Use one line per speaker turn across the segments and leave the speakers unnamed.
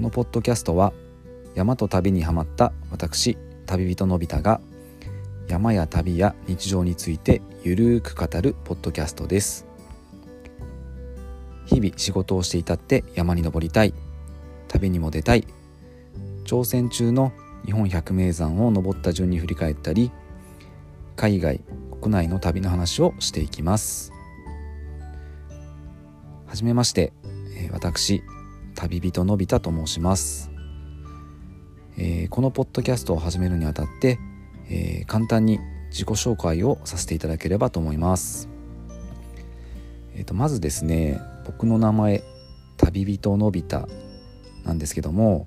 このポッドキャストは山と旅にはまった私旅人のび太が山や旅や日常についてゆるーく語るポッドキャストです。日々仕事をしていたって山に登りたい。旅にも出たい。挑戦中の日本百名山を登った順に振り返ったり海外国内の旅の話をしていきます。はじめまして私旅人のび太と申します、えー、このポッドキャストを始めるにあたって、えー、簡単に自己紹介をさせていただければと思います。えーと、まずですね僕の名前旅人のび太なんですけども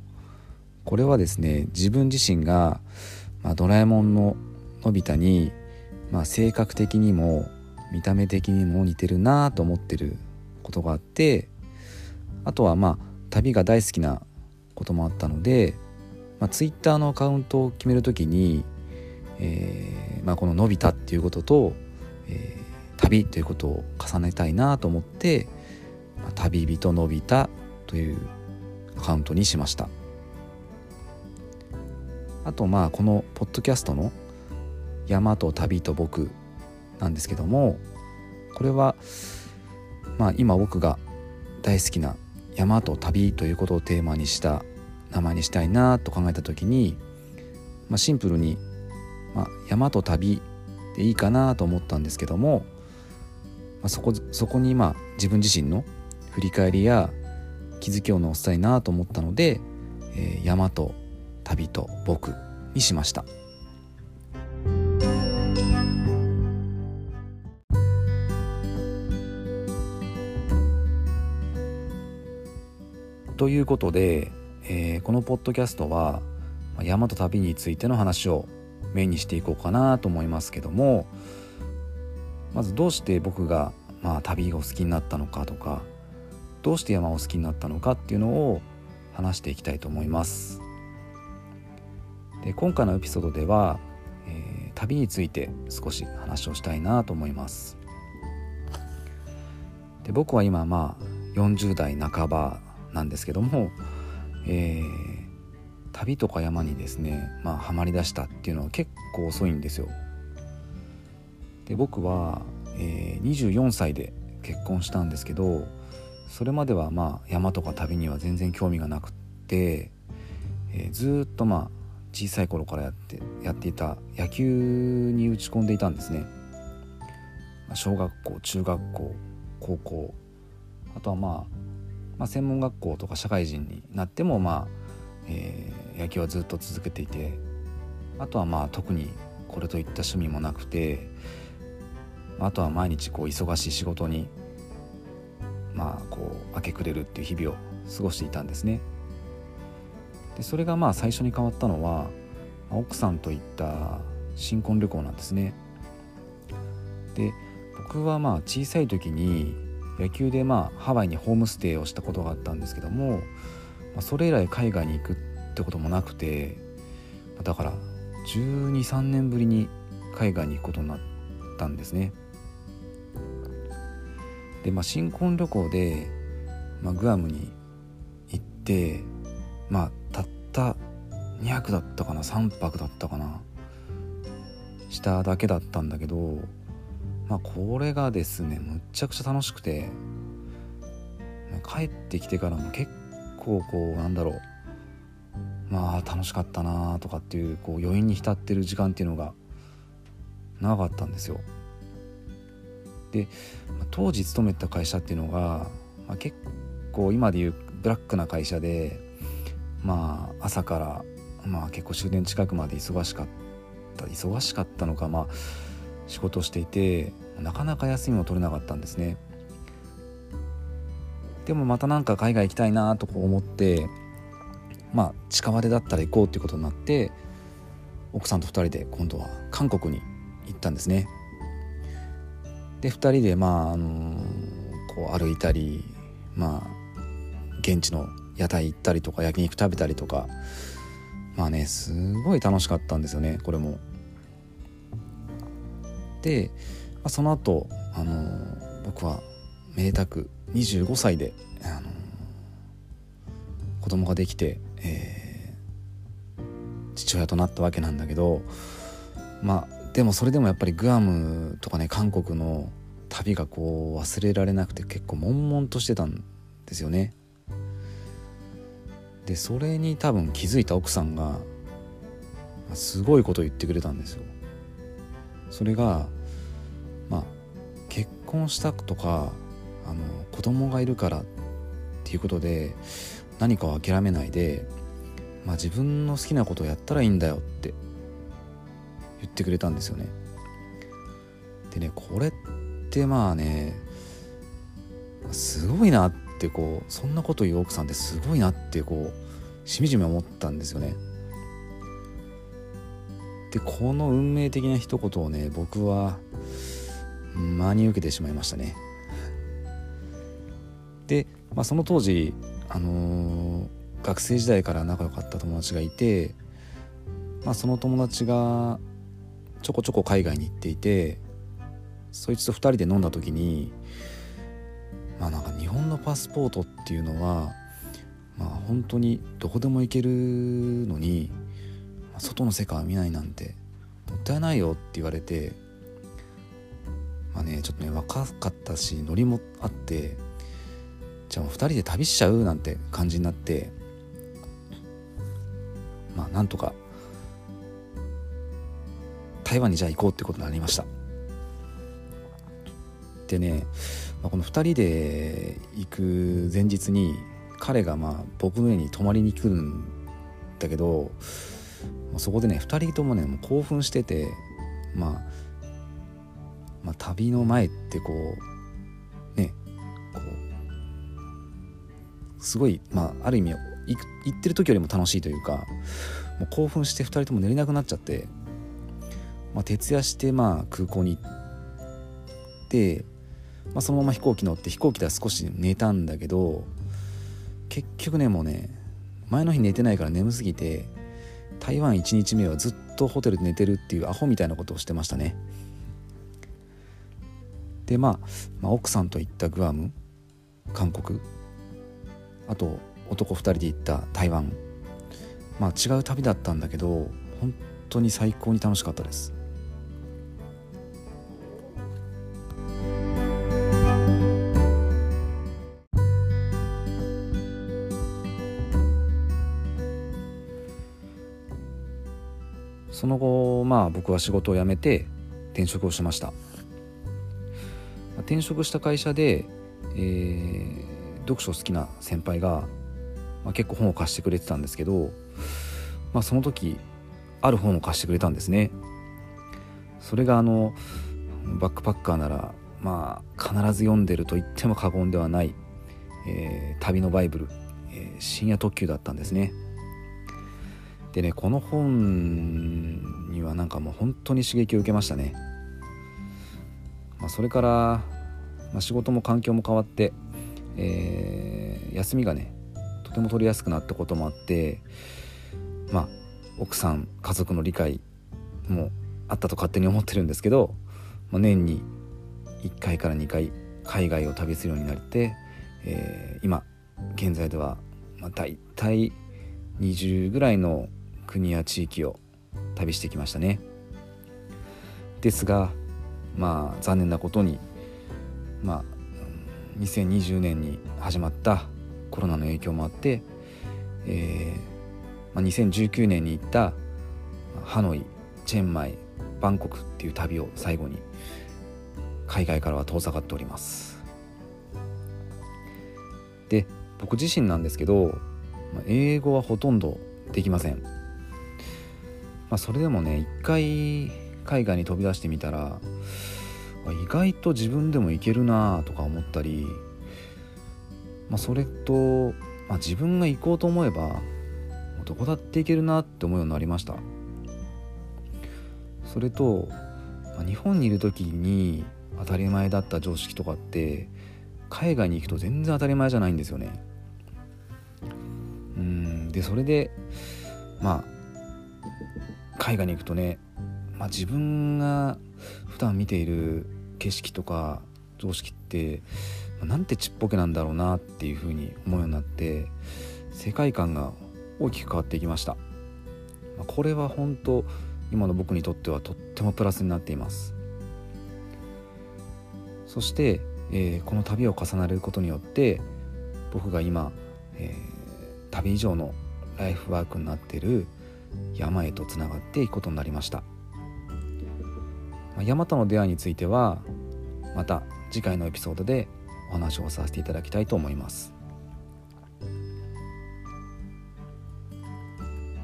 これはですね自分自身が、まあ、ドラえもんののび太に、まあ、性格的にも見た目的にも似てるなと思ってることがあってあとはまあ旅が大好きなこともあったので、まあ、Twitter のアカウントを決める時に、えーまあ、この「のび太」っていうことと、えー、旅ということを重ねたいなと思って「まあ、旅人のび太」というアカウントにしました。あとまあこのポッドキャストの「山と旅と僕」なんですけどもこれはまあ今僕が大好きな山と旅ということをテーマにした名前にしたいなと考えた時に、まあ、シンプルに、まあ、山と旅でいいかなと思ったんですけども、まあ、そこそこにまあ自分自身の振り返りや気づきを載せたいなと思ったので、えー、山と旅と僕にしました。ということで、えー、このポッドキャストは山と旅についての話をメインにしていこうかなと思いますけどもまずどうして僕が、まあ、旅を好きになったのかとかどうして山を好きになったのかっていうのを話していきたいと思います。で今回のエピソードでは、えー、旅について少し話をしたいなと思います。で僕は今まあ40代半ばなんですけども、えー、旅とか山にですねまあハマりだしたっていうのは結構遅いんですよ。で僕は、えー、24歳で結婚したんですけどそれまではまあ山とか旅には全然興味がなくって、えー、ずっとまあ小さい頃からやってやっていた野球に打ち込んでいたんですね。小学校中学校高校あとはまあまあ、専門学校とか社会人になっても、まあえー、野球はずっと続けていてあとはまあ特にこれといった趣味もなくてあとは毎日こう忙しい仕事にまあこう明け暮れるっていう日々を過ごしていたんですね。でそれがまあ最初に変わったのは奥さんと行った新婚旅行なんですね。で僕はまあ小さい時に野球でまあハワイにホームステイをしたことがあったんですけども、まあ、それ以来海外に行くってこともなくてだから123年ぶりに海外に行くことになったんですね。でまあ新婚旅行で、まあ、グアムに行ってまあたった2泊だったかな3泊だったかなしただけだったんだけどまあ、これがですねむっちゃくちゃ楽しくて帰ってきてからも結構こうなんだろうまあ楽しかったなとかっていうこう余韻に浸ってる時間っていうのが長かったんですよ。で当時勤めた会社っていうのが、まあ、結構今でいうブラックな会社でまあ朝からまあ結構終電近くまで忙しかった忙しかったのかまあ仕事していてなかなか休みも取れなかったんですねでもまたなんか海外行きたいなと思ってまあ近場でだったら行こうっていうことになって奥さんと2人で今度は韓国に行ったんですねで2人でまああのこう歩いたりまあ現地の屋台行ったりとか焼肉食べたりとかまあねすごい楽しかったんですよねこれも。で、まあ、その後あの僕はめでたく25歳で、あの子供ができて、えー、父親となったわけなんだけどまあでもそれでもやっぱりグアムとかね韓国の旅がこう忘れられなくて結構悶々としてたんですよね。でそれに多分気づいた奥さんがすごいこと言ってくれたんですよ。それがまあ結婚したとかあの子供がいるからっていうことで何かを諦めないで、まあ、自分の好きなことをやったらいいんだよって言ってくれたんですよね。でねこれってまあねすごいなってこうそんなこと言う奥さんってすごいなってこうしみじみ思ったんですよね。でこの運命的な一言をね僕は真に受けてしまいましたね。で、まあ、その当時、あのー、学生時代から仲良かった友達がいて、まあ、その友達がちょこちょこ海外に行っていてそいつと2人で飲んだ時にまあなんか日本のパスポートっていうのはまあ本当にどこでも行けるのに外の世界を見ないなんてもったいないよって言われてまあねちょっとね若かったしノリもあってじゃあ2人で旅しちゃうなんて感じになってまあなんとか台湾にじゃあ行こうってことになりました。でね、まあ、この2人で行く前日に彼がまあ僕の家に泊まりに来るんだけどそこでね2人ともねもう興奮してて、まあ、まあ旅の前ってこうねこうすごいまあある意味行ってる時よりも楽しいというかもう興奮して2人とも寝れなくなっちゃって、まあ、徹夜してまあ空港に行って、まあ、そのまま飛行機乗って飛行機では少し寝たんだけど結局ねもうね前の日寝てないから眠すぎて台湾1日目はずっとホテルで寝てるっていうアホみたいなことをしてましたね。で、まあ、まあ奥さんと行ったグアム韓国。あと男2人で行った台湾。まあ違う旅だったんだけど本当に最高に楽しかったです。その後まあ僕は仕事を辞めて転職をしました。転職した会社で、えー、読書好きな先輩が、まあ、結構本を貸してくれてたんですけど、まあ、その時ある本を貸してくれたんですね。それがあのバックパッカーならまあ必ず読んでると言っても過言ではない、えー、旅のバイブル、えー、深夜特急だったんですね。でねこの本にはなんかもう本当に刺激を受けましたね、まあ、それから、まあ、仕事も環境も変わって、えー、休みがねとても取りやすくなったこともあってまあ奥さん家族の理解もあったと勝手に思ってるんですけど、まあ、年に1回から2回海外を旅するようになって、えー、今現在では、まあ、大体20ぐらいの国や地域を旅してきましたね。ですがまあ残念なことにまあ2020年に始まったコロナの影響もあって、えーまあ、2019年に行ったハノイチェンマイバンコクっていう旅を最後に海外からは遠ざかっております。で僕自身なんですけど英語はほとんどできません、まあ、それでもね一回海外に飛び出してみたら意外と自分でもいけるなとか思ったり、まあ、それと、まあ、自分が行こうと思えばどこだって行けるなって思うようになりました。それと、まあ、日本にいる時に当たり前だった常識とかって海外に行くと全然当たり前じゃないんですよね。うんでそれでまあ海外に行くとね、まあ、自分が普段見ている景色とか常識ってなんてちっぽけなんだろうなっていうふうに思うようになって世界観が大きく変わっていきました。まあこれは本当今の僕にとってはとってもプラスになっています。そして、えー、この旅を重ねることによって僕が今、えー、旅以上のライフワークになっている山へとつながっていくことになりました。山との出会いについてはまた次回のエピソードでお話をさせていただきたいと思います。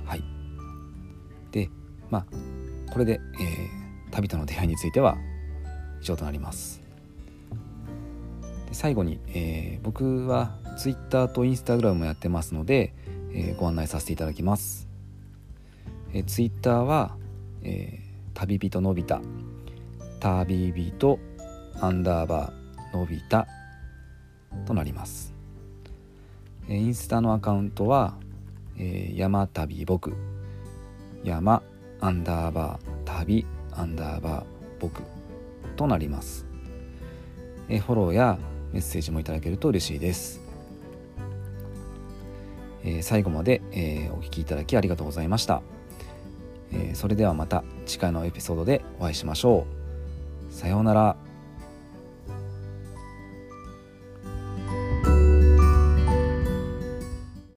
はい。でまあこれで、えー、旅との出会いについては以上となります。で最後に、えー、僕は Twitter と Instagram もやってますので、えー、ご案内させていただきます、えー、Twitter は、えー、旅人のびた旅人アンダーバーのびたとなります、えー、インスタのアカウントは、えー、山旅僕。山アンダーバー旅アンダーバー僕。となります、えー、フォローやメッセージもいただけると嬉しいです、えー、最後まで、えー、お聴きいただきありがとうございました、えー、それではまた次回のエピソードでお会いしましょう。さようなら。